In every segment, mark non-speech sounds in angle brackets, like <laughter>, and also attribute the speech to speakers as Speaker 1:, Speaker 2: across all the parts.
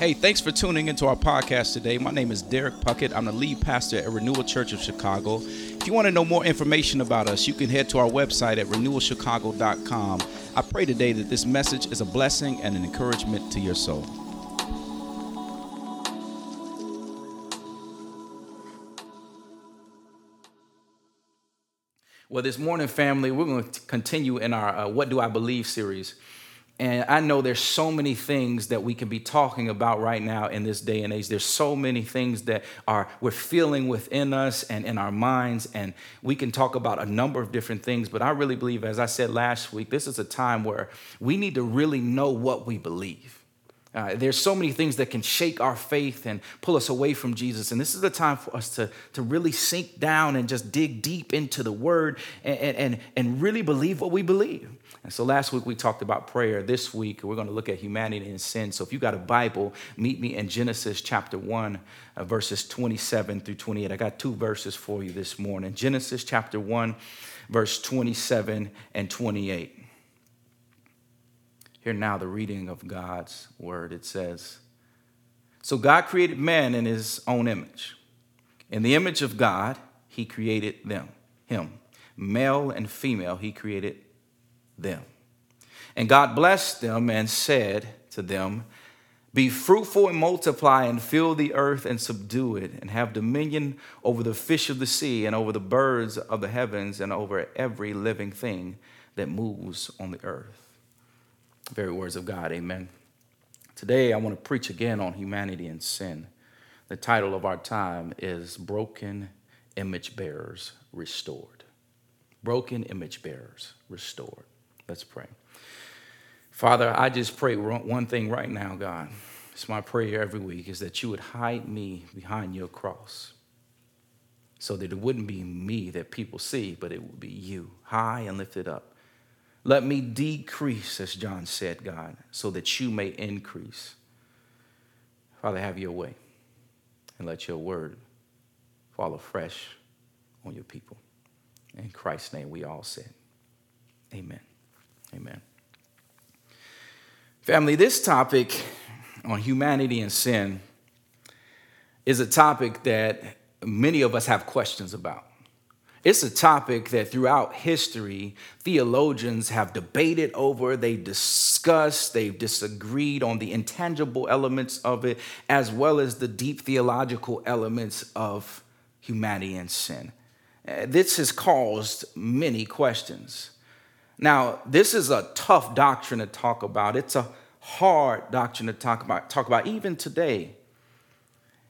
Speaker 1: Hey, thanks for tuning into our podcast today. My name is Derek Puckett. I'm the lead pastor at Renewal Church of Chicago. If you want to know more information about us, you can head to our website at renewalchicago.com. I pray today that this message is a blessing and an encouragement to your soul. Well, this morning, family, we're going to continue in our uh, What Do I Believe series. And I know there's so many things that we can be talking about right now in this day and age. There's so many things that are we're feeling within us and in our minds, and we can talk about a number of different things. But I really believe, as I said last week, this is a time where we need to really know what we believe. Uh, there's so many things that can shake our faith and pull us away from Jesus. And this is the time for us to, to really sink down and just dig deep into the word and, and, and really believe what we believe. And so last week we talked about prayer. This week we're going to look at humanity and sin. So if you got a Bible, meet me in Genesis chapter 1, uh, verses 27 through 28. I got two verses for you this morning Genesis chapter 1, verse 27 and 28. Hear now the reading of God's word. It says, So God created man in his own image. In the image of God, he created them, him. Male and female, he created them. And God blessed them and said to them, Be fruitful and multiply and fill the earth and subdue it, and have dominion over the fish of the sea and over the birds of the heavens and over every living thing that moves on the earth. Very words of God, amen. Today I want to preach again on humanity and sin. The title of our time is Broken Image Bearers Restored. Broken Image Bearers Restored. Let's pray. Father, I just pray one thing right now, God. It's my prayer every week is that you would hide me behind your cross so that it wouldn't be me that people see, but it would be you, high and lifted up. Let me decrease, as John said, God, so that you may increase. Father, have your way and let your word fall afresh on your people. In Christ's name, we all said, Amen. Amen. Family, this topic on humanity and sin is a topic that many of us have questions about. It's a topic that throughout history, theologians have debated over, they've discussed, they've disagreed on the intangible elements of it, as well as the deep theological elements of humanity and sin. Uh, this has caused many questions. Now, this is a tough doctrine to talk about. It's a hard doctrine to talk about, talk about even today.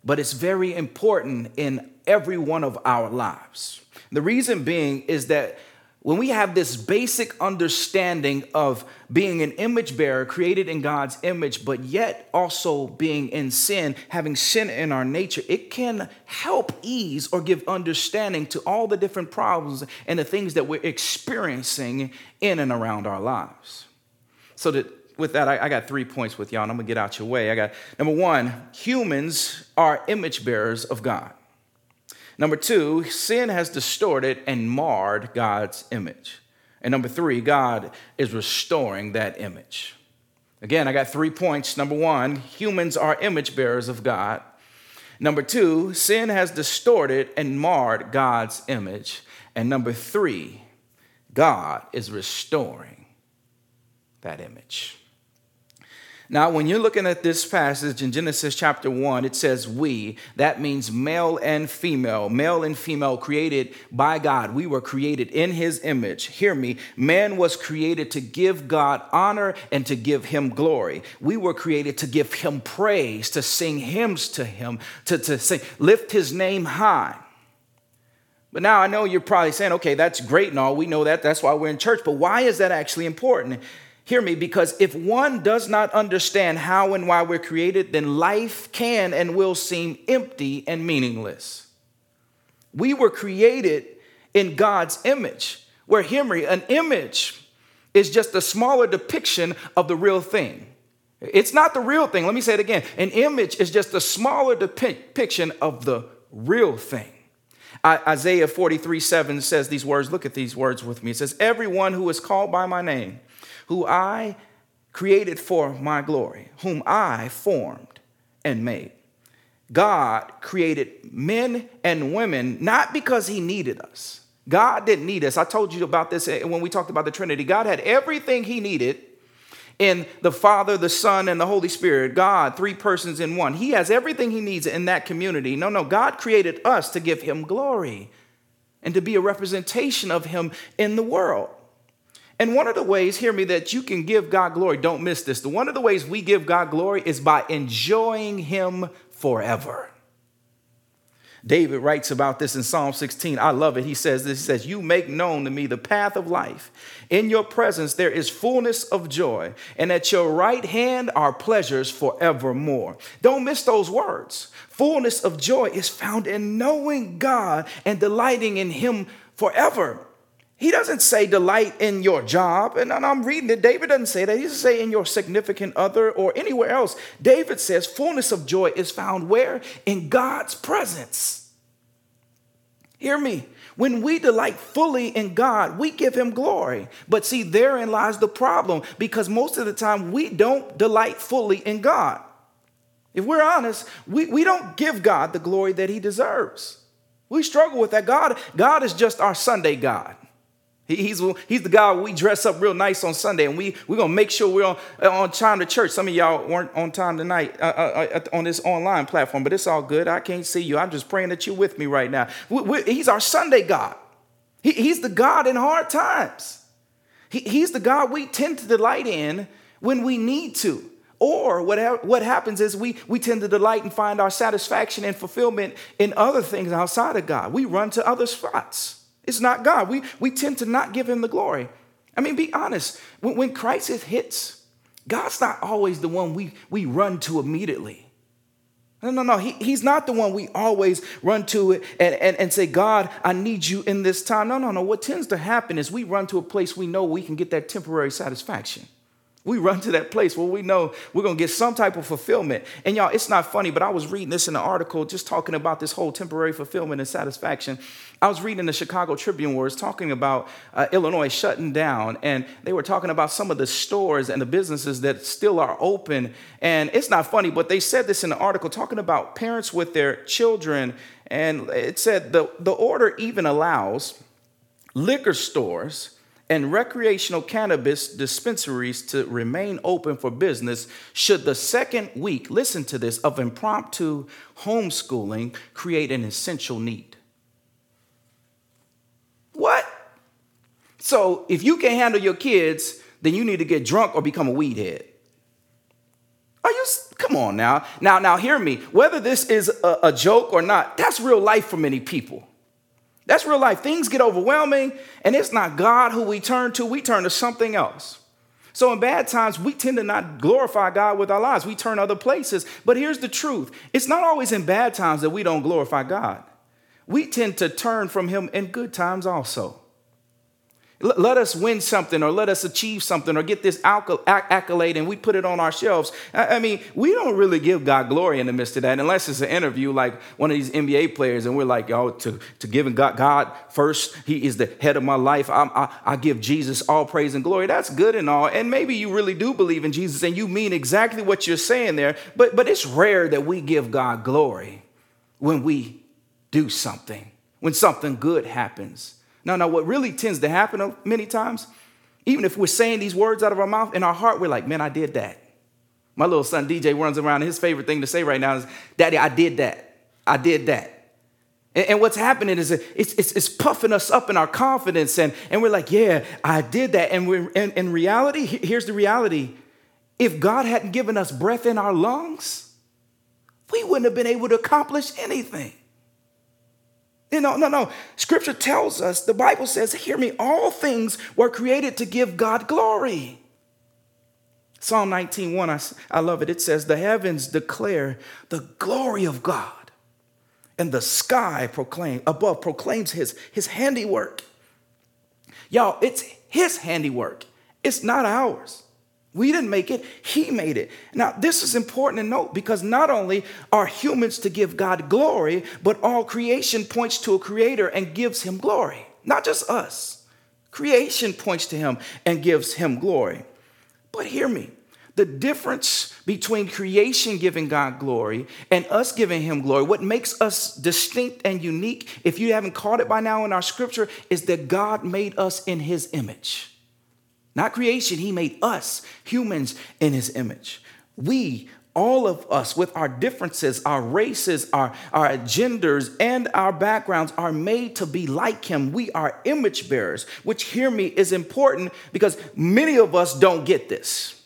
Speaker 1: But it's very important in every one of our lives. The reason being is that when we have this basic understanding of being an image bearer created in God's image, but yet also being in sin, having sin in our nature, it can help ease or give understanding to all the different problems and the things that we're experiencing in and around our lives. So that with that, I, I got three points with y'all, and I'm gonna get out your way. I got number one, humans are image bearers of God. Number two, sin has distorted and marred God's image. And number three, God is restoring that image. Again, I got three points. Number one, humans are image bearers of God. Number two, sin has distorted and marred God's image. And number three, God is restoring that image. Now, when you're looking at this passage in Genesis chapter 1, it says we. That means male and female, male and female created by God. We were created in his image. Hear me. Man was created to give God honor and to give him glory. We were created to give him praise, to sing hymns to him, to, to sing, lift his name high. But now I know you're probably saying, okay, that's great and all. We know that. That's why we're in church. But why is that actually important? Hear me, because if one does not understand how and why we're created, then life can and will seem empty and meaningless. We were created in God's image, where, hear me, an image is just a smaller depiction of the real thing. It's not the real thing. Let me say it again. An image is just a smaller depiction of the real thing. Isaiah 43 7 says these words. Look at these words with me. It says, Everyone who is called by my name, who I created for my glory, whom I formed and made. God created men and women not because he needed us. God didn't need us. I told you about this eh, when we talked about the Trinity. God had everything he needed in the Father, the Son, and the Holy Spirit. God, three persons in one. He has everything he needs in that community. No, no, God created us to give him glory and to be a representation of him in the world. And one of the ways, hear me, that you can give God glory, don't miss this. The one of the ways we give God glory is by enjoying him forever. David writes about this in Psalm 16. I love it. He says this He says, You make known to me the path of life. In your presence there is fullness of joy, and at your right hand are pleasures forevermore. Don't miss those words. Fullness of joy is found in knowing God and delighting in Him forever. He doesn't say delight in your job. And I'm reading it. David doesn't say that. He doesn't say in your significant other or anywhere else. David says fullness of joy is found where? In God's presence. Hear me. When we delight fully in God, we give him glory. But see, therein lies the problem because most of the time we don't delight fully in God. If we're honest, we, we don't give God the glory that he deserves. We struggle with that. God, God is just our Sunday God. He's, he's the guy we dress up real nice on Sunday, and we, we're going to make sure we're on, on time to church. Some of y'all weren't on time tonight uh, uh, uh, on this online platform, but it's all good. I can't see you. I'm just praying that you're with me right now. We, we, he's our Sunday God. He, he's the God in hard times. He, he's the God we tend to delight in when we need to. Or what, what happens is we, we tend to delight and find our satisfaction and fulfillment in other things outside of God. We run to other spots. It's not God. We, we tend to not give him the glory. I mean, be honest. When, when crisis hits, God's not always the one we, we run to immediately. No, no, no. He, he's not the one we always run to and, and, and say, God, I need you in this time. No, no, no. What tends to happen is we run to a place we know we can get that temporary satisfaction. We run to that place where we know we're going to get some type of fulfillment. And y'all, it's not funny, but I was reading this in an article just talking about this whole temporary fulfillment and satisfaction. I was reading the Chicago Tribune where it's talking about uh, Illinois shutting down, and they were talking about some of the stores and the businesses that still are open. And it's not funny, but they said this in the article talking about parents with their children. And it said the, the order even allows liquor stores and recreational cannabis dispensaries to remain open for business should the second week, listen to this, of impromptu homeschooling create an essential need. What? So if you can handle your kids, then you need to get drunk or become a weed head. Are you come on now? Now, now hear me. Whether this is a, a joke or not, that's real life for many people. That's real life. Things get overwhelming, and it's not God who we turn to, we turn to something else. So, in bad times, we tend to not glorify God with our lives. We turn other places. But here's the truth it's not always in bad times that we don't glorify God. We tend to turn from Him in good times also. Let us win something or let us achieve something or get this accolade and we put it on our shelves. I mean, we don't really give God glory in the midst of that unless it's an interview like one of these NBA players and we're like, oh, to, to giving God, God first, He is the head of my life. I, I, I give Jesus all praise and glory. That's good and all. And maybe you really do believe in Jesus and you mean exactly what you're saying there, but, but it's rare that we give God glory when we do something, when something good happens. No, no, what really tends to happen many times, even if we're saying these words out of our mouth, in our heart, we're like, man, I did that. My little son DJ runs around, his favorite thing to say right now is, Daddy, I did that. I did that. And, and what's happening is it's, it's, it's, puffing us up in our confidence, and, and we're like, yeah, I did that. And we're, in, in reality, here's the reality if God hadn't given us breath in our lungs, we wouldn't have been able to accomplish anything. You know, no, no. Scripture tells us, the Bible says, hear me, all things were created to give God glory. Psalm 19:1, I, I love it. It says, The heavens declare the glory of God, and the sky proclaim above proclaims his, his handiwork. Y'all, it's his handiwork. It's not ours. We didn't make it, He made it. Now, this is important to note because not only are humans to give God glory, but all creation points to a creator and gives Him glory. Not just us. Creation points to Him and gives Him glory. But hear me the difference between creation giving God glory and us giving Him glory, what makes us distinct and unique, if you haven't caught it by now in our scripture, is that God made us in His image. Not creation, He made us, humans, in His image. We all of us with our differences, our races, our, our genders, and our backgrounds are made to be like him. We are image bearers, which, hear me, is important because many of us don't get this.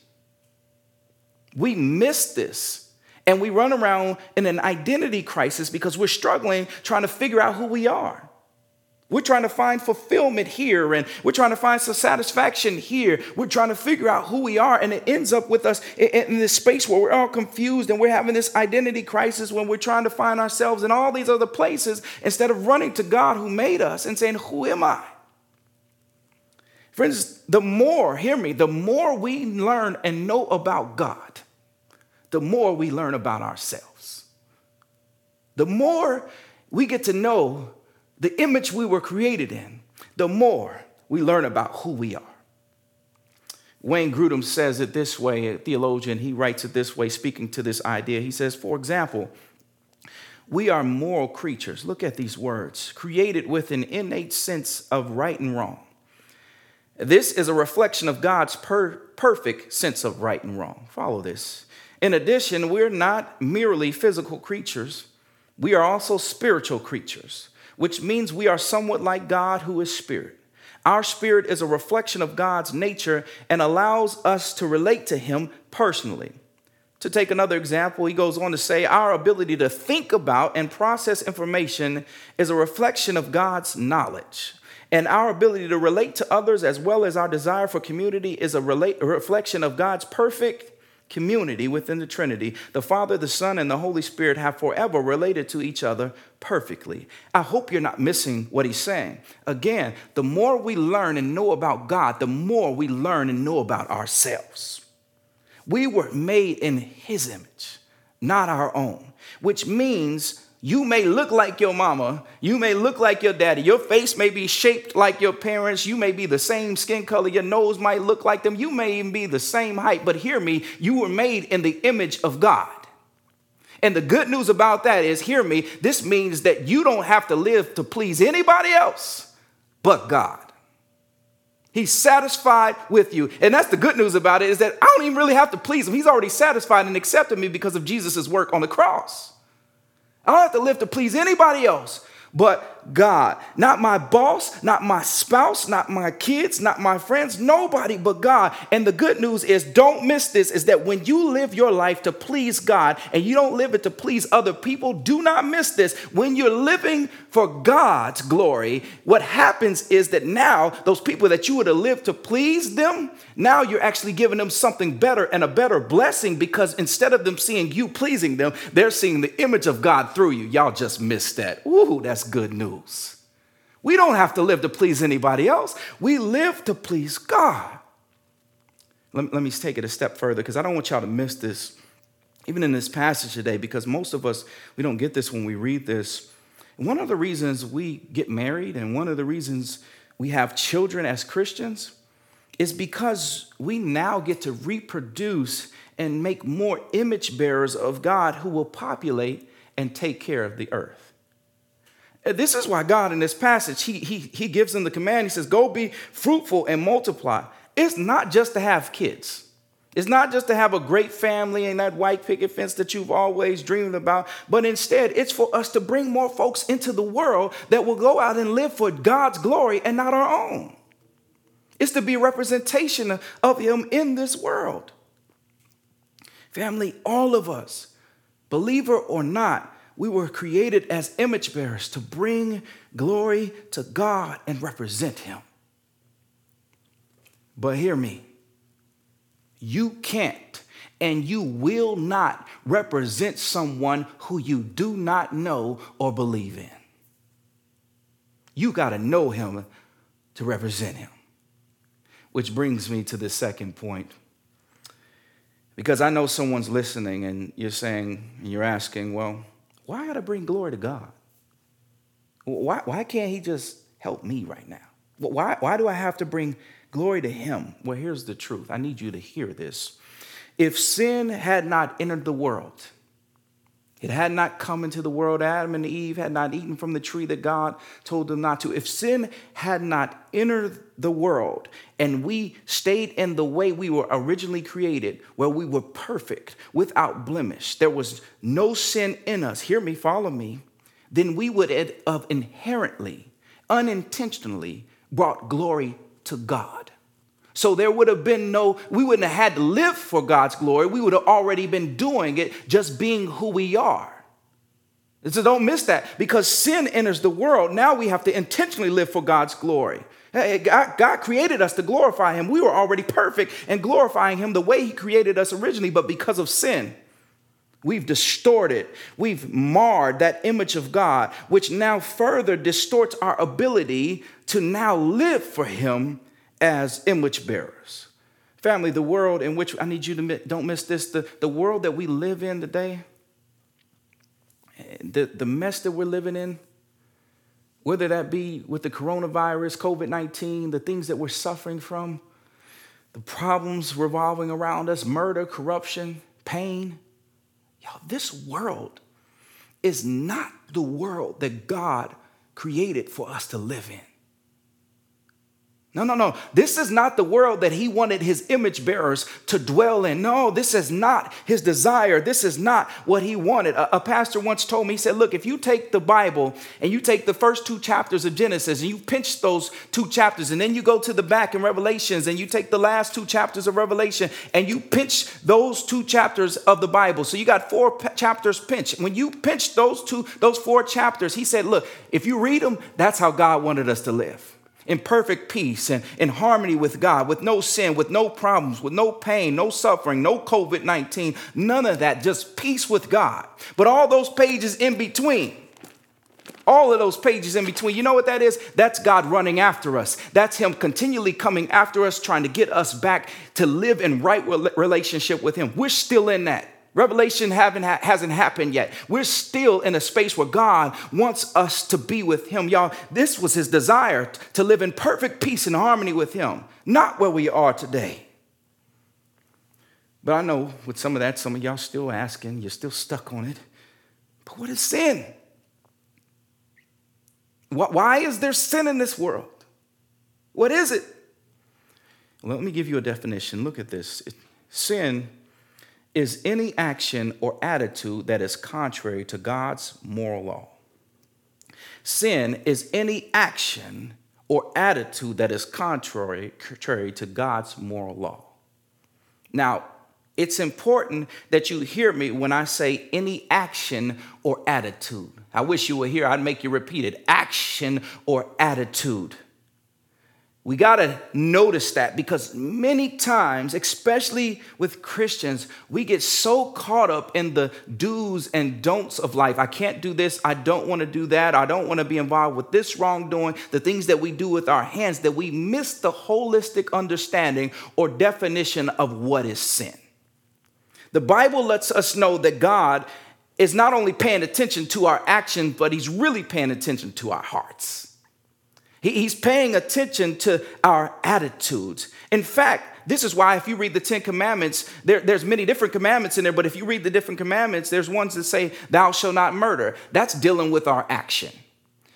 Speaker 1: We miss this. And we run around in an identity crisis because we're struggling trying to figure out who we are. We're trying to find fulfillment here and we're trying to find some satisfaction here. We're trying to figure out who we are. And it ends up with us in this space where we're all confused and we're having this identity crisis when we're trying to find ourselves in all these other places instead of running to God who made us and saying, Who am I? Friends, the more, hear me, the more we learn and know about God, the more we learn about ourselves. The more we get to know the image we were created in, the more we learn about who we are. Wayne Grudem says it this way, a theologian, he writes it this way, speaking to this idea. He says, for example, we are moral creatures. Look at these words created with an innate sense of right and wrong. This is a reflection of God's per- perfect sense of right and wrong. Follow this. In addition, we're not merely physical creatures, we are also spiritual creatures which means we are somewhat like God who is spirit. Our spirit is a reflection of God's nature and allows us to relate to Him personally. To take another example, he goes on to say, Our ability to think about and process information is a reflection of God's knowledge. And our ability to relate to others, as well as our desire for community, is a, relate, a reflection of God's perfect community within the Trinity, the Father, the Son, and the Holy Spirit have forever related to each other perfectly. I hope you're not missing what he's saying. Again, the more we learn and know about God, the more we learn and know about ourselves. We were made in his image, not our own, which means you may look like your mama. You may look like your daddy. Your face may be shaped like your parents. You may be the same skin color. Your nose might look like them. You may even be the same height. But hear me, you were made in the image of God. And the good news about that is, hear me, this means that you don't have to live to please anybody else but God. He's satisfied with you. And that's the good news about it is that I don't even really have to please him. He's already satisfied and accepted me because of Jesus' work on the cross. I don't have to live to please anybody else but God. Not my boss, not my spouse, not my kids, not my friends, nobody but God. And the good news is don't miss this is that when you live your life to please God and you don't live it to please other people, do not miss this. When you're living for God's glory, what happens is that now those people that you would have lived to please them, now you're actually giving them something better and a better blessing because instead of them seeing you pleasing them, they're seeing the image of God through you. Y'all just missed that. Ooh, that's good news. We don't have to live to please anybody else. We live to please God. Let, let me take it a step further because I don't want y'all to miss this, even in this passage today, because most of us, we don't get this when we read this. one of the reasons we get married and one of the reasons we have children as Christians is because we now get to reproduce and make more image bearers of God who will populate and take care of the earth. This is why God in this passage, he, he, he gives them the command. He says, Go be fruitful and multiply. It's not just to have kids. It's not just to have a great family and that white picket fence that you've always dreamed about, but instead it's for us to bring more folks into the world that will go out and live for God's glory and not our own. It's to be a representation of Him in this world. Family, all of us, believer or not, we were created as image bearers to bring glory to God and represent Him. But hear me, you can't and you will not represent someone who you do not know or believe in. You got to know Him to represent Him. Which brings me to the second point. Because I know someone's listening and you're saying, and you're asking, well, why got to bring glory to God? Why, why can't He just help me right now? Why, why do I have to bring glory to Him? Well, here's the truth. I need you to hear this. if sin had not entered the world, it had not come into the world. Adam and Eve had not eaten from the tree that God told them not to. If sin had not entered the world and we stayed in the way we were originally created, where we were perfect, without blemish, there was no sin in us, hear me, follow me, then we would have inherently, unintentionally brought glory to God. So there would have been no, we wouldn't have had to live for God's glory. We would have already been doing it, just being who we are. So don't miss that because sin enters the world. Now we have to intentionally live for God's glory. God, God created us to glorify Him. We were already perfect and glorifying Him the way He created us originally, but because of sin, We've distorted, we've marred that image of God, which now further distorts our ability to now live for Him as image bearers. Family, the world in which I need you to don't miss this, the, the world that we live in today, eh, the, the mess that we're living in, whether that be with the coronavirus, COVID 19, the things that we're suffering from, the problems revolving around us, murder, corruption, pain. Y'all, this world is not the world that God created for us to live in. No, no, no. This is not the world that he wanted his image bearers to dwell in. No, this is not his desire. This is not what he wanted. A, a, pastor once told me, he said, Look, if you take the Bible and you take the first two chapters of Genesis and you pinch those two chapters, and then you go to the back in Revelations and you take the last two chapters of Revelation and you pinch those two chapters of the Bible. So you got four p- chapters pinched. When you pinch those two, those four chapters, he said, Look, if you read them, that's how God wanted us to live in perfect peace and in harmony with God, with no sin, with no problems, with no pain, no suffering, no COVID 19, none of that, just peace with God. But all those pages in between, all of those pages in between, you know what that is? That's God running after us. That's Him continually coming after us, trying to get us back to live in right relationship with Him. We're still in that. Revelation hasn't happened yet. We're still in a space where God wants us to be with Him. Y'all, this was His desire to live in perfect peace and harmony with Him, not where we are today. But I know with some of that, some of y'all still asking, you're still stuck on it. But what is sin? Why is there sin in this world? What is it? Well, let me give you a definition. Look at this. Sin is any action or attitude that is contrary to God's moral law. Sin is any action or attitude that is contrary, contrary to God's moral law. Now, it's important that you hear me when I say any action or attitude. I wish you were here, I'd make you repeat it action or attitude. We got to notice that because many times, especially with Christians, we get so caught up in the do's and don'ts of life. I can't do this. I don't want to do that. I don't want to be involved with this wrongdoing, the things that we do with our hands, that we miss the holistic understanding or definition of what is sin. The Bible lets us know that God is not only paying attention to our actions, but He's really paying attention to our hearts. He's paying attention to our attitudes. In fact, this is why if you read the Ten Commandments, there, there's many different commandments in there, but if you read the different commandments, there's ones that say, thou shalt not murder. That's dealing with our action.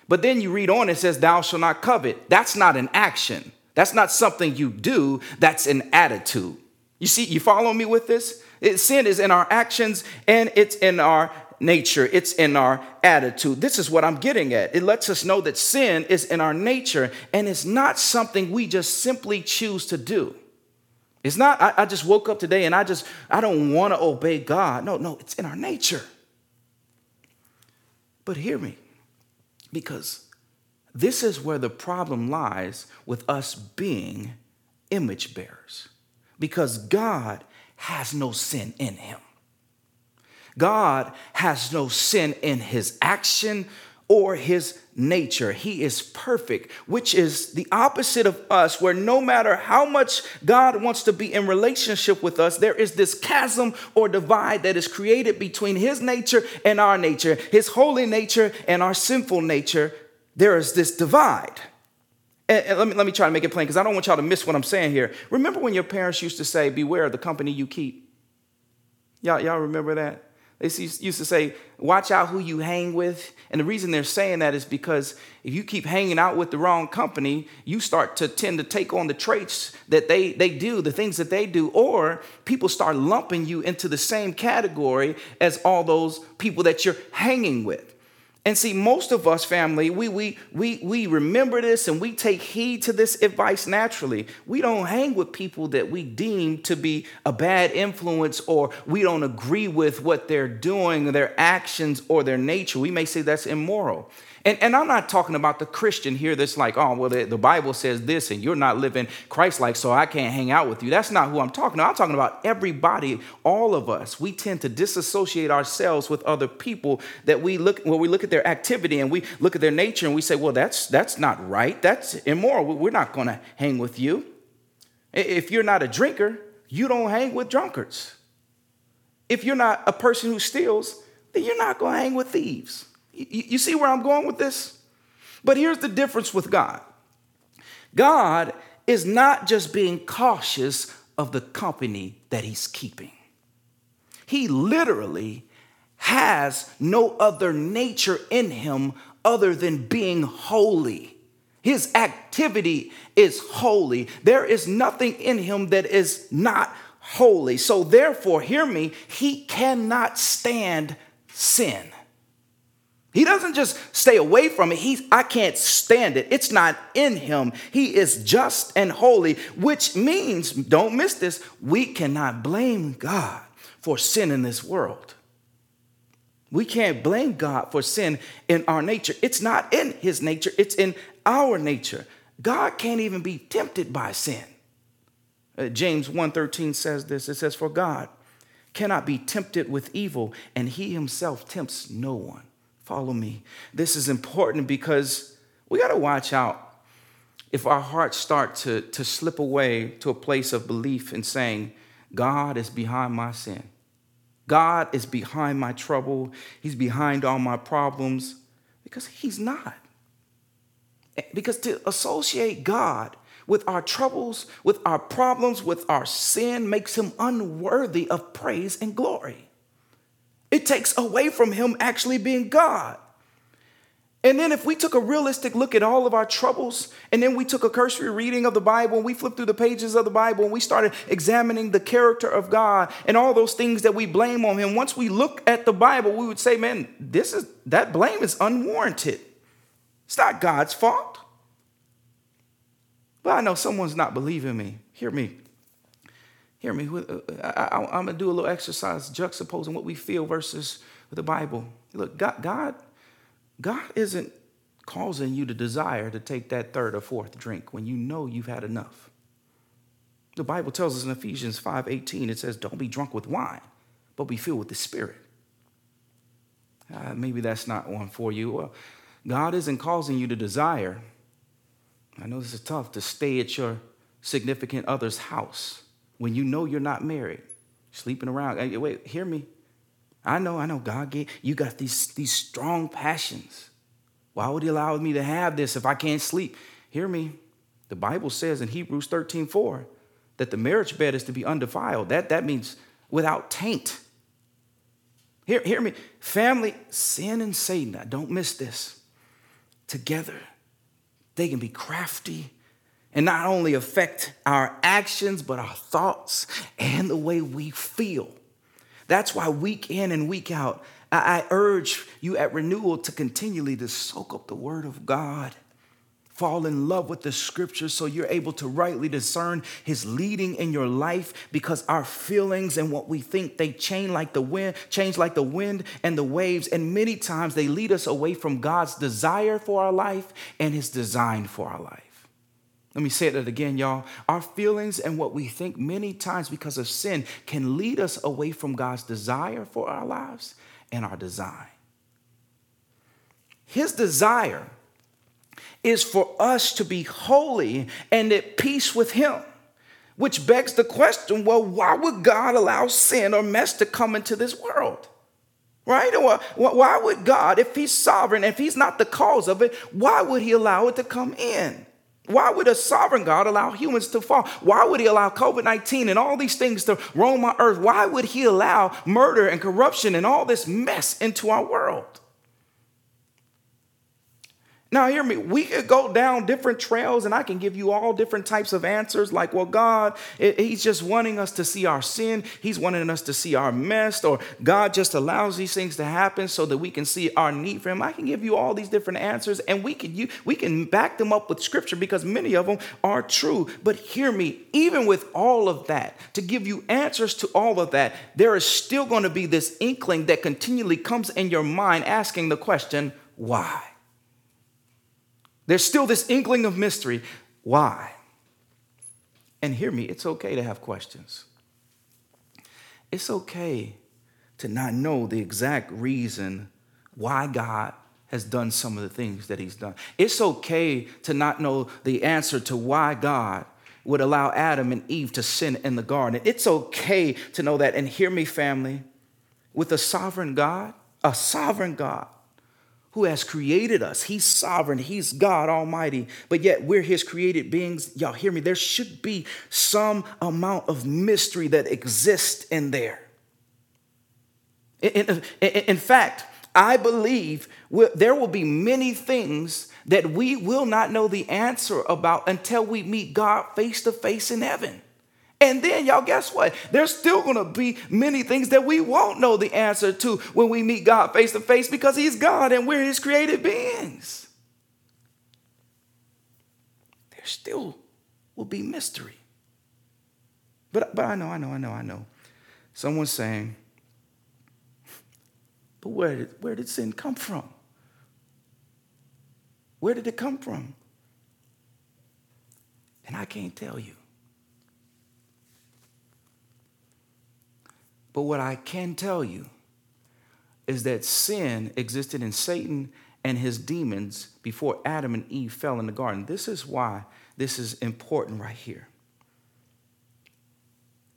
Speaker 1: But then you read on, it says, thou shalt not covet. That's not an action. That's not something you do, that's an attitude. You see, you follow me with this? It, sin is in our actions and it's in our nature, it's in our attitude. This is what I'm getting at. It lets us know that sin is in our nature and it's not something we just simply choose to do. It's not, I, I just woke up today and I just, I don't want to obey God. No, no, it's in our nature. But hear me, because this is where the problem lies with us being image bearers. Because God has no sin in him. God has no sin in his action or his nature. He is perfect, which is the opposite of us, where no matter how much God wants to be in relationship with us, there is this chasm or divide that is created between his nature and our nature, his holy nature and our sinful nature. There is this divide. And, let, me, let me try to make it plain because I don't want y'all to miss what I'm saying here. Remember when your parents used to say, Beware of the company you keep? Y'all, y'all remember that? They used to say, watch out who you hang with. And the reason they're saying that is because if you keep hanging out with the wrong company, you start to tend to take on the traits that they, they do, the things that they do, or people start lumping you into the same category as all those people that you're hanging with. And see, most of us, family, we, we, we, we remember this and we take heed to this advice naturally. We don't hang with people that we deem to be a bad influence or we don't agree with what they're doing, their actions, or their nature. We may say that's immoral. And, and I'm not talking about the Christian here that's like, oh, well, the, the Bible says this and you're not living Christ like, so I can't hang out with you. That's not who I'm talking about. I'm talking about everybody, all of us. We tend to disassociate ourselves with other people that we look, well, we look at their activity and we look at their nature and we say, well, that's, that's not right. That's immoral. We're not going to hang with you. If you're not a drinker, you don't hang with drunkards. If you're not a person who steals, then you're not going to hang with thieves. You see where I'm going with this? But here's the difference with God God is not just being cautious of the company that he's keeping, he literally has no other nature in him other than being holy. His activity is holy. There is nothing in him that is not holy. So, therefore, hear me, he cannot stand sin. He doesn't just stay away from it. He's, I can't stand it. It's not in him. He is just and holy, which means, don't miss this, we cannot blame God for sin in this world. We can't blame God for sin in our nature. It's not in his nature, it's in our nature. God can't even be tempted by sin. Uh, James 1:13 says this. It says for God cannot be tempted with evil and he himself tempts no one. Follow me. This is important because we got to watch out if our hearts start to, to slip away to a place of belief in saying, God is behind my sin. God is behind my trouble. He's behind all my problems because He's not. Eh, because to associate God with our troubles, with our problems, with our sin makes Him unworthy of praise and glory. It takes away from him actually being God. And then, if we took a realistic look at all of our troubles, and then we took a cursory reading of the Bible, and we flipped through the pages of the Bible, and we started examining the character of God and all those things that we blame on Him, once we look at the Bible, we would say, man, this is that blame is unwarranted. It's not God's fault. But I know someone's not believing me. Hear me. Hear me. Uh, I, am to do a little exercise juxtaposing what we feel versus the Bible. Look, God, God, God isn't causing you to desire to take that third or fourth drink when you know you've had enough. The Bible tells us in Ephesians 5:18, it says, Don't be drunk with wine, but be filled with the Spirit. Uh, maybe that's not one for you. Well, God isn't causing you to desire. I know this is tough to stay at your significant other's house when you know you're not married, sleeping around. Hey, wait, hear me. I know, I know God gave you got these, these strong passions. Why would he allow me to have this if I can't sleep? Hear me. The Bible says in Hebrews 13, 4, that the marriage bed is to be undefiled. That, that means without taint. Hear, hear me. Family, sin and Satan, now don't miss this. Together, they can be crafty and not only affect our actions, but our thoughts and the way we feel. That's why week in and week out, I urge you at renewal to continually to soak up the word of God. Fall in love with the scriptures so you're able to rightly discern his leading in your life because our feelings and what we think they change like the wind, change like the wind and the waves. And many times they lead us away from God's desire for our life and his design for our life. Let me say that again, y'all. Our feelings and what we think many times because of sin can lead us away from God's desire for our lives and our design. His desire is for us to be holy and at peace with Him, which begs the question well, why would God allow sin or mess to come into this world? Right? Or Why would God, if He's sovereign, if He's not the cause of it, why would He allow it to come in? Why would a sovereign God allow humans to fall? Why would he allow COVID 19 and all these things to roam our earth? Why would he allow murder and corruption and all this mess into our world? Now, hear me. We could go down different trails, and I can give you all different types of answers. Like, well, God, He's just wanting us to see our sin. He's wanting us to see our mess, or God just allows these things to happen so that we can see our need for Him. I can give you all these different answers, and we can you we can back them up with Scripture because many of them are true. But hear me. Even with all of that, to give you answers to all of that, there is still going to be this inkling that continually comes in your mind, asking the question, why? There's still this inkling of mystery. Why? And hear me, it's okay to have questions. It's okay to not know the exact reason why God has done some of the things that He's done. It's okay to not know the answer to why God would allow Adam and Eve to sin in the garden. It's okay to know that. And hear me, family, with a sovereign God, a sovereign God who has created us. He's sovereign, He's God Almighty, but yet we're His created beings. Y'all hear me? There should be some amount of mystery that exists in there. In, in, in fact, I believe there will be many things that we will not know the answer about until we meet God face to face in heaven. And then, y'all, guess what? There's still gonna be many things that we won't know the answer to when we meet God face to face because He's God and we're His created beings. There still will be mystery. But, but I know, I know, I know, I know. Someone's saying, but where did, where did sin come from? Where did it come from? And I can't tell you. But what I can tell you is that sin existed in Satan and his demons before Adam and Eve fell in the garden. This is why this is important right here.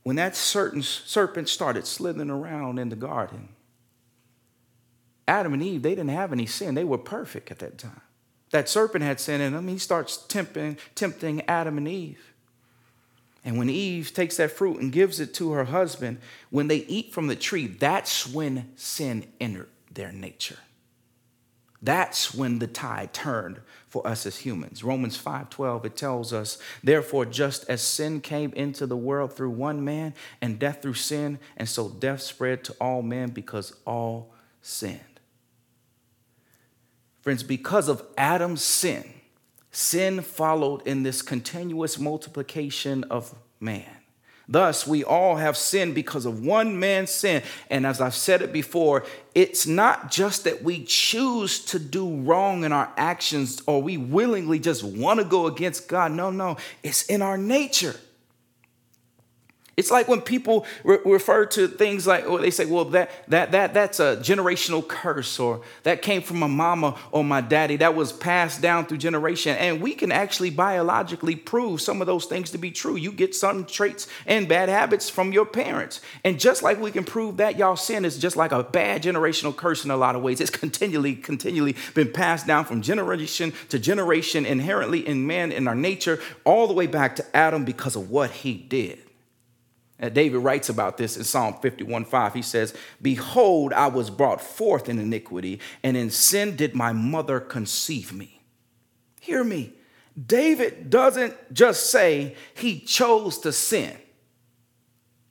Speaker 1: When that certain serpent started slithering around in the garden, Adam and Eve, they didn't have any sin. They were perfect at that time. That serpent had sin in them. He starts tempting, tempting Adam and Eve. And when Eve takes that fruit and gives it to her husband, when they eat from the tree, that's when sin entered their nature. That's when the tide turned for us as humans. Romans 5:12 it tells us, "Therefore just as sin came into the world through one man and death through sin, and so death spread to all men because all sinned." Friends, because of Adam's sin, sin followed in this continuous multiplication of man. Thus, we all have sinned because of one man's sin. And as I've said it before, it's not just that we choose to do wrong in our actions or we willingly just want to go against God. No, no, it's in our nature. It's like when people re- refer to things like, or they say, well, that, that, that, that's a generational curse, or that came from my mama or my daddy, that was passed down through generation. And we can actually biologically prove some of those things to be true. You get some traits and bad habits from your parents. And just like we can prove that, y'all sin is just like a bad generational curse in a lot of ways. It's continually, continually been passed down from generation to generation, inherently in man, in our nature, all the way back to Adam because of what he did. Uh, David writes about this in Psalm 51 5. He says, Behold, I was brought forth in iniquity, and in sin did my mother conceive me. Hear me. David doesn't just say he chose to sin.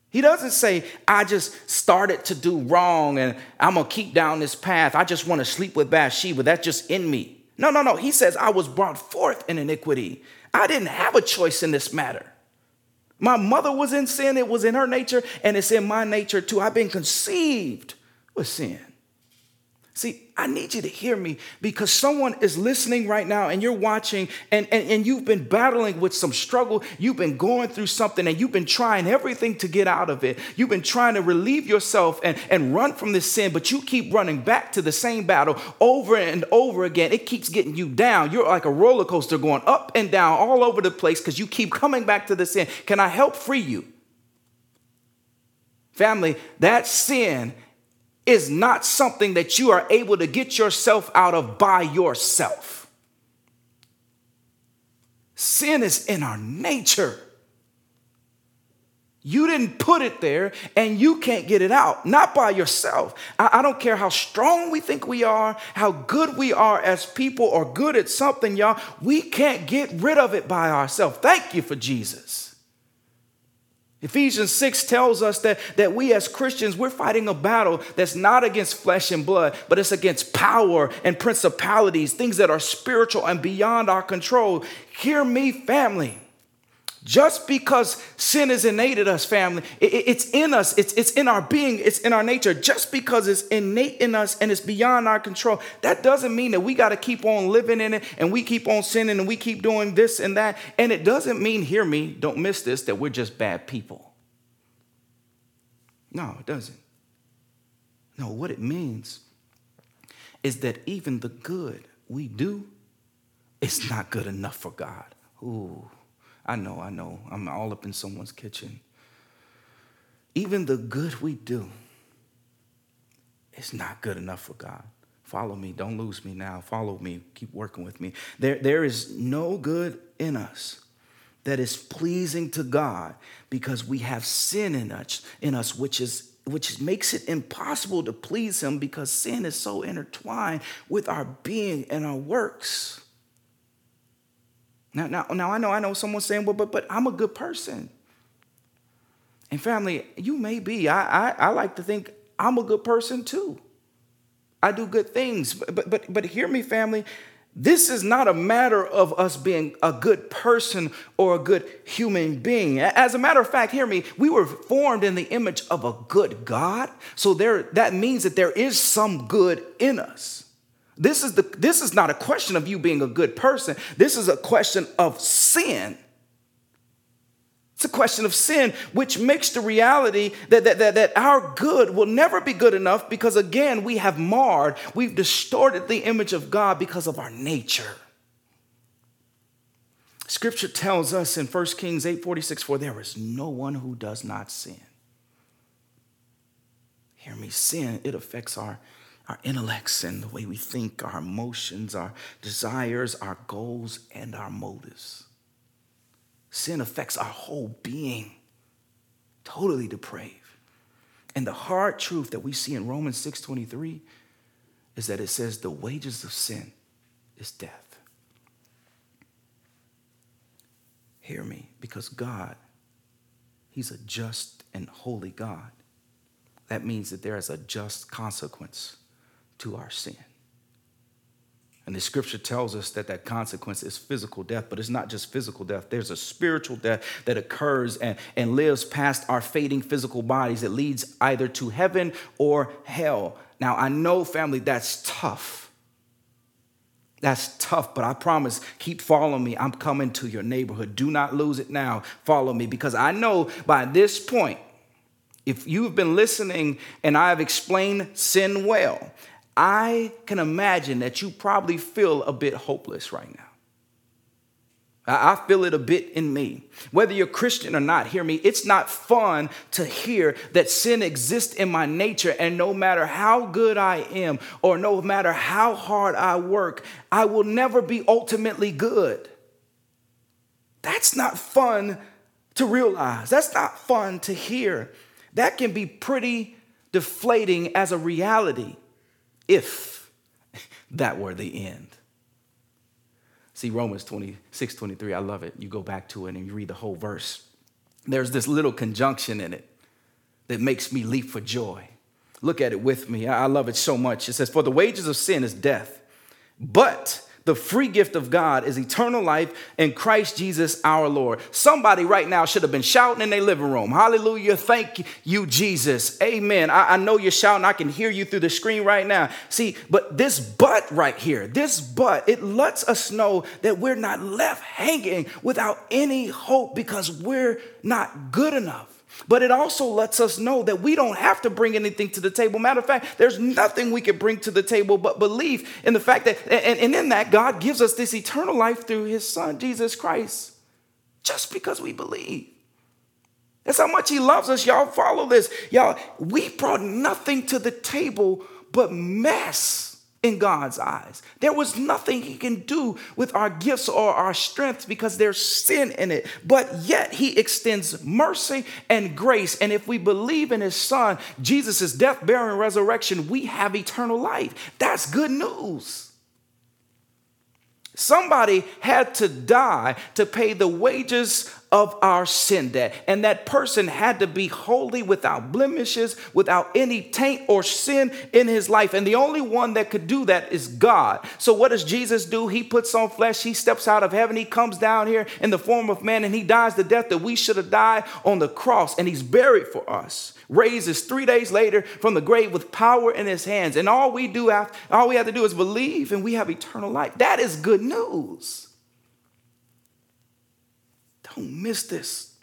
Speaker 1: He doesn't say, I just started to do wrong and I'm gonna keep down this path. I just wanna sleep with Bathsheba. That's just in me. No, no, no. He says, I was brought forth in iniquity. I didn't have a choice in this matter. My mother was in sin, it was in her nature, and it's in my nature too. I've been conceived with sin. See, I need you to hear me because someone is listening right now and you're watching and, and, and you've been battling with some struggle. You've been going through something and you've been trying everything to get out of it. You've been trying to relieve yourself and, and run from this sin, but you keep running back to the same battle over and over again. It keeps getting you down. You're like a roller coaster going up and down all over the place because you keep coming back to the sin. Can I help free you? Family, that sin is not something that you are able to get yourself out of by yourself. Sin is in our nature. You didn't put it there and you can't get it out, not by yourself. I, don't care how strong we think we are, how good we are as people or good at something, y'all. We can't get rid of it by ourselves. Thank you for Jesus. Ephesians 6 tells us that, that we as Christians, we're fighting a battle that's not against flesh and blood, but it's against power and principalities, things that are spiritual and beyond our control. Hear me, family. Just because sin is innate in us, family, it, it's in us, it's, it's in our being, it's in our nature. Just because it's innate in us and it's beyond our control, that doesn't mean that we got to keep on living in it and we keep on sinning and we keep doing this and that. And it doesn't mean, hear me, don't miss this, that we're just bad people. No, it doesn't. No, what it means is that even the good we do is not good enough for God. Ooh. I know, I know. I'm all up in someone's kitchen. Even the good we do is not good enough for God. Follow me. Don't lose me now. Follow me. Keep working with me. There, there is no good in us that is pleasing to God because we have sin in us, in us which is which makes it impossible to please him because sin is so intertwined with our being and our works. Now, now, now I know I know someone saying, well, but but I'm a good person. And family, you may be. I, I, I like to think I'm a good person too. I do good things. But but but hear me, family. This is not a matter of us being a good person or a good human being. As a matter of fact, hear me, we were formed in the image of a good God. So there that means that there is some good in us. This is, the, this is not a question of you being a good person. This is a question of sin. It's a question of sin, which makes the reality that, that, that, that, our good will never be good enough because, again, we have marred, we've distorted the image of God because of our nature. Scripture tells us in 1 Kings 8 46, for there is no one who does not sin. Hear me, sin, it affects our our intellects and the way we think, our emotions, our desires, our goals, and our motives. Sin affects our whole being, totally depraved. And the hard truth that we see in Romans 6:23 is that it says the wages of sin is death. Hear me, because God, He's a just and holy God. That means that there is a just consequence to our sin. And the scripture tells us that that consequence is physical death, but it's not just physical death. There's a spiritual death that occurs and, and lives past our fading physical bodies that leads either to heaven or hell. Now, I know, family, that's tough. That's tough, but I promise, keep following me. I'm coming to your neighborhood. Do not lose it now. Follow me because I know by this point, if you've been listening and I have explained sin well, I can imagine that you probably feel a bit hopeless right now. I feel it a bit in me. Whether you're Christian or not, hear me, it's not fun to hear that sin exists in my nature, and no matter how good I am or no matter how hard I work, I will never be ultimately good. That's not fun to realize. That's not fun to hear. That can be pretty deflating as a reality if <laughs> that were the end. See, Romans 26, 23, I love it. You go back to it and you read the whole verse. There's this little conjunction in it that makes me leap for joy. Look at it with me. I love it so much. It says, For the wages of sin is death, but the free gift of God is eternal life in Christ Jesus our Lord. Somebody right now should have been shouting in their living room. Hallelujah. Thank you, Jesus. Amen. I, I, know you're shouting. I can hear you through the screen right now. See, but this but right here, this but, it lets us know that we're not left hanging without any hope because we're not good enough. But it also lets us know that we don't have to bring anything to the table. Matter of fact, there's nothing we can bring to the table but belief in the fact that, and, and in that, God gives us this eternal life through his son, Jesus Christ, just because we believe. That's how much he loves us. Y'all follow this. Y'all, we brought nothing to the table but mess. In God's eyes. There was nothing he can do with our gifts or our strengths because there's sin in it. But yet he extends mercy and grace. And if we believe in his son, Jesus' death, burial, and resurrection, we have eternal life. That's good news. Somebody had to die to pay the wages of our sin debt. And that person had to be holy without blemishes, without any taint or sin in his life. And the only one that could do that is God. So, what does Jesus do? He puts on flesh, he steps out of heaven, he comes down here in the form of man, and he dies the death that we should have died on the cross. And he's buried for us, raises three days later from the grave with power in his hands. And all we do, after, all we have to do is believe, and we have eternal life. That is good news. Don't miss this.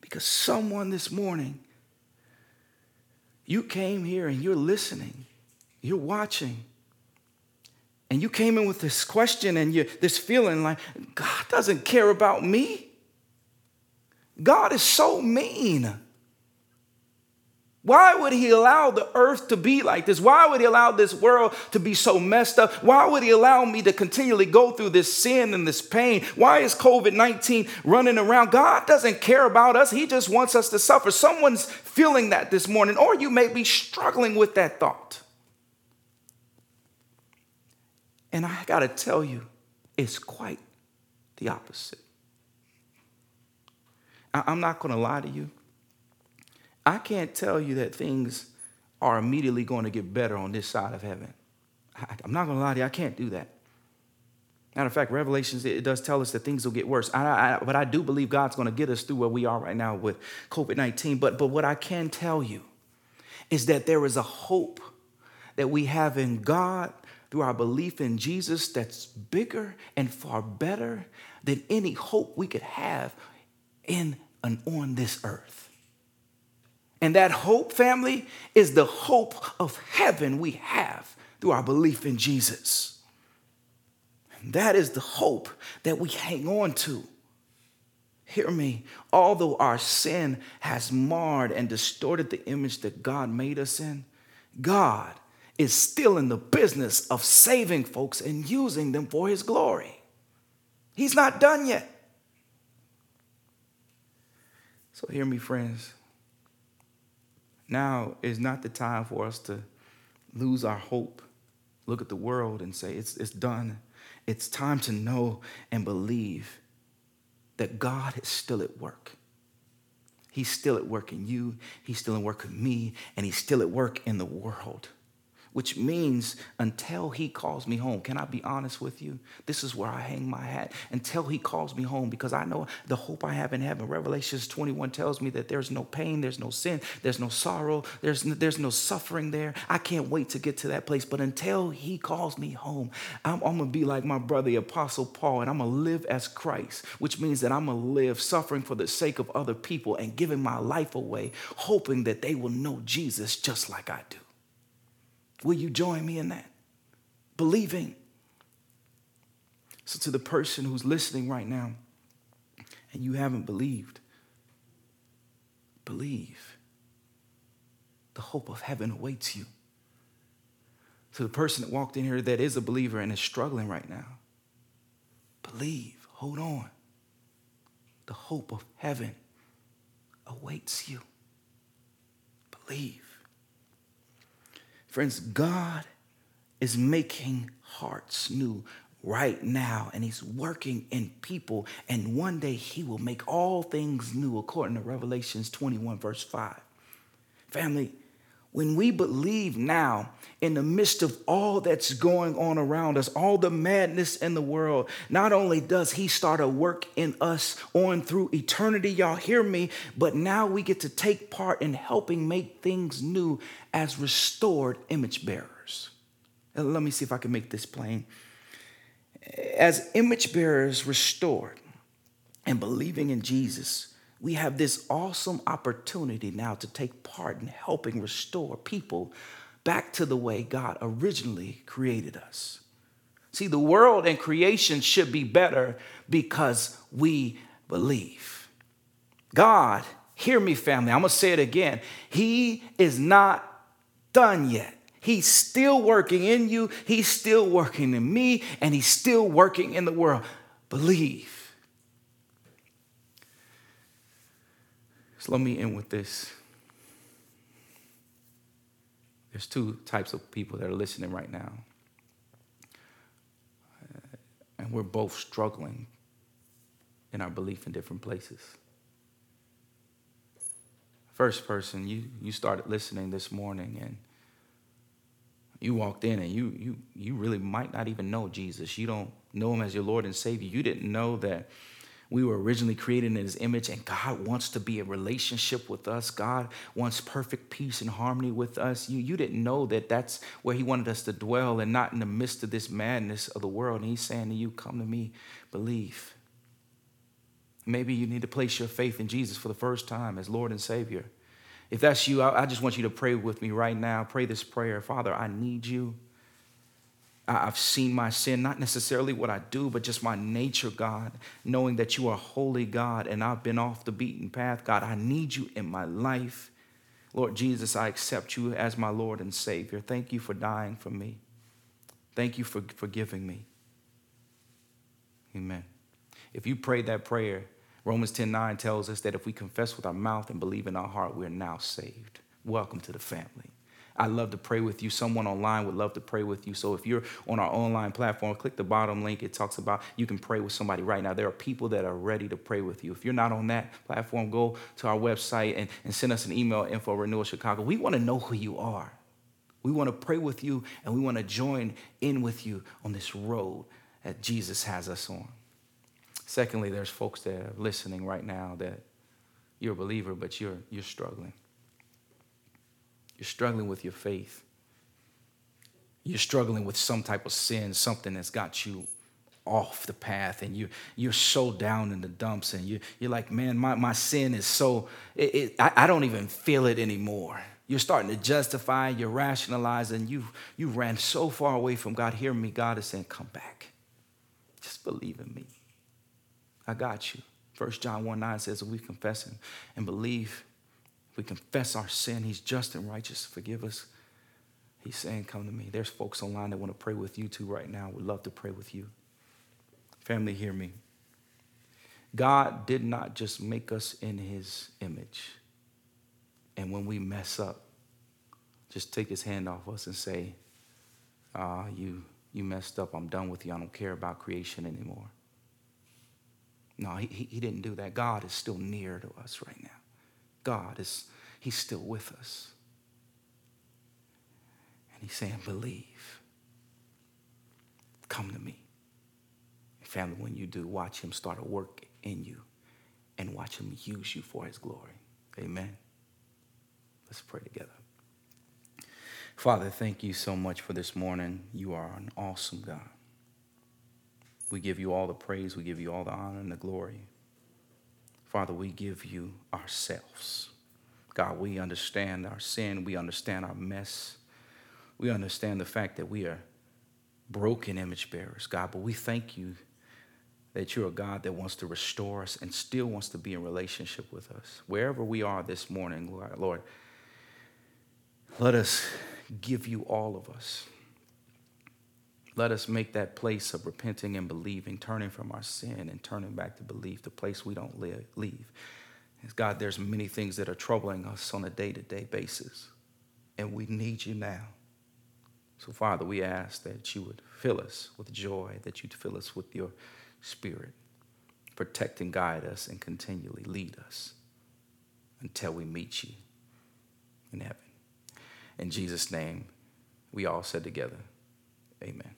Speaker 1: Because someone this morning, you came here and you're listening, you're watching, and you came in with this question and you this feeling like God doesn't care about me. God is so mean. Why would he allow the earth to be like this? Why would he allow this world to be so messed up? Why would he allow me to continually go through this sin and this pain? Why is COVID 19 running around? God doesn't care about us. He just wants us to suffer. Someone's feeling that this morning, or you may be struggling with that thought. And I got to tell you, it's quite the opposite. I'm not going to lie to you. I can't tell you that things are immediately going to get better on this side of heaven. I, am not going to lie to you, I can't do that. Matter of fact, Revelations, it does tell us that things will get worse. I, I, but I do believe God's going to get us through where we are right now with COVID 19. But, but what I can tell you is that there is a hope that we have in God through our belief in Jesus that's bigger and far better than any hope we could have in and on this earth. And that hope, family, is the hope of heaven we have through our belief in Jesus. That is the hope that we hang on to. Hear me. Although our sin has marred and distorted the image that God made us in, God is still in the business of saving folks and using them for his glory. He's not done yet. So, hear me, friends. Now is not the time for us to lose our hope, look at the world and say, it's, it's done. It's time to know and believe that God is still at work. He's still at work in you, He's still at work in me, and He's still at work in the world which means until he calls me home. Can I be honest with you? This is where I hang my hat. Until he calls me home, because I know the hope I have in heaven. Revelations 21 tells me that there's no pain, there's no sin, there's no sorrow, there's no, there's no suffering there. I can't wait to get to that place. But until he calls me home, I'm, I'm going to be like my brother, the Apostle Paul, and I'm going to live as Christ, which means that I'm going to live suffering for the sake of other people and giving my life away, hoping that they will know Jesus just like I do. Will you join me in that? Believing. So, to the person who's listening right now and you haven't believed, believe. The hope of heaven awaits you. To the person that walked in here that is a believer and is struggling right now, believe. Hold on. The hope of heaven awaits you. Believe. Friends, God is making hearts new right now, and He's working in people, and one day He will make all things new, according to Revelations 21, verse 5. Family, when we believe now in the midst of all that's going on around us, all the madness in the world, not only does He start a work in us on through eternity, y'all hear me, but now we get to take part in helping make things new as restored image bearers. Uh, let me see if I can make this plain. As image bearers restored and believing in Jesus, we have this awesome opportunity now to take part in helping restore people back to the way God originally created us. See, the world and creation should be better because we believe. God, hear me, family, I'm gonna say it again. He is not done yet. He's still working in you, He's still working in me, and He's still working in the world. Believe. Let me end with this. There's two types of people that are listening right now. Uh, and we're both struggling in our belief in different places. First person, you, you started listening this morning and you walked in and you, you, you really might not even know Jesus. You don't know him as your Lord and Savior. You didn't know that we were originally created in his image, and God wants to be in relationship with us. God wants perfect peace and harmony with us. You, you didn't know that that's where he wanted us to dwell and not in the midst of this madness of the world. And he's saying to you, Come to me, believe. Maybe you need to place your faith in Jesus for the first time as Lord and Savior. If that's you, I, I just want you to pray with me right now. Pray this prayer Father, I need you. I've seen my sin, not necessarily what I do, but just my nature, God, knowing that you are holy, God, and I've been off the beaten path. God, I need you in my life. Lord Jesus, I accept you as my Lord and Savior. Thank you for dying for me. Thank you for forgiving me. Amen. If you prayed that prayer, Romans 10 9 tells us that if we confess with our mouth and believe in our heart, we're now saved. Welcome to the family. I love to pray with you. Someone online would love to pray with you. So if you're on our online platform, click the bottom link. It talks about you can pray with somebody right now. There are people that are ready to pray with you. If you're not on that platform, go to our website and, and send us an email info renewal chicago. We want to know who you are. We want to pray with you and we want to join in with you on this road that Jesus has us on. Secondly, there's folks that are listening right now that you're a believer, but you're, you're struggling. You're struggling with your faith. You're struggling with some type of sin, something that's got you off the path and you, you're so down in the dumps and you, you're like, man, my, my sin is so, it, it, I, I don't even feel it anymore. You're starting to justify, you're rationalizing, you, you ran so far away from God. Hear me, God is saying, come back. Just believe in me. I got you. First John 1 9 says, if we confess and believe we confess our sin, He's just and righteous to forgive us. He's saying, Come to me. There's folks online that want to pray with you too right now. Would love to pray with you. Family, hear me. God did not just make us in His image. And when we mess up, just take His hand off us and say, Ah, you, you messed up. I'm done with you. I don't care about creation anymore. No, he, he didn't do that. God is still near to us right now. God is He's still with us. And He's saying, believe. Come to me. family, when you do, watch Him start a work in you and watch Him use you for His glory. Amen. Let's pray together. Father, thank you so much for this morning. You are an awesome God. We give you all the praise, we give you all the honor and the glory. Father, we give you ourselves. God, we understand our sin. We understand our mess. We understand the fact that we are broken image bearers, God. But we thank you that you're a God that wants to restore us and still wants to be in relationship with us. Wherever we are this morning, Lord, let us give you all of us. Let us make that place of repenting and believing, turning from our sin and turning back to belief, the place we don't live, leave. God, there's many things that are troubling us on a day to day basis, and we need you now. So, Father, we ask that you would fill us with joy, that you'd fill us with your spirit, protect and guide us, and continually lead us until we meet you in heaven. In Jesus' name, we all said together, Amen.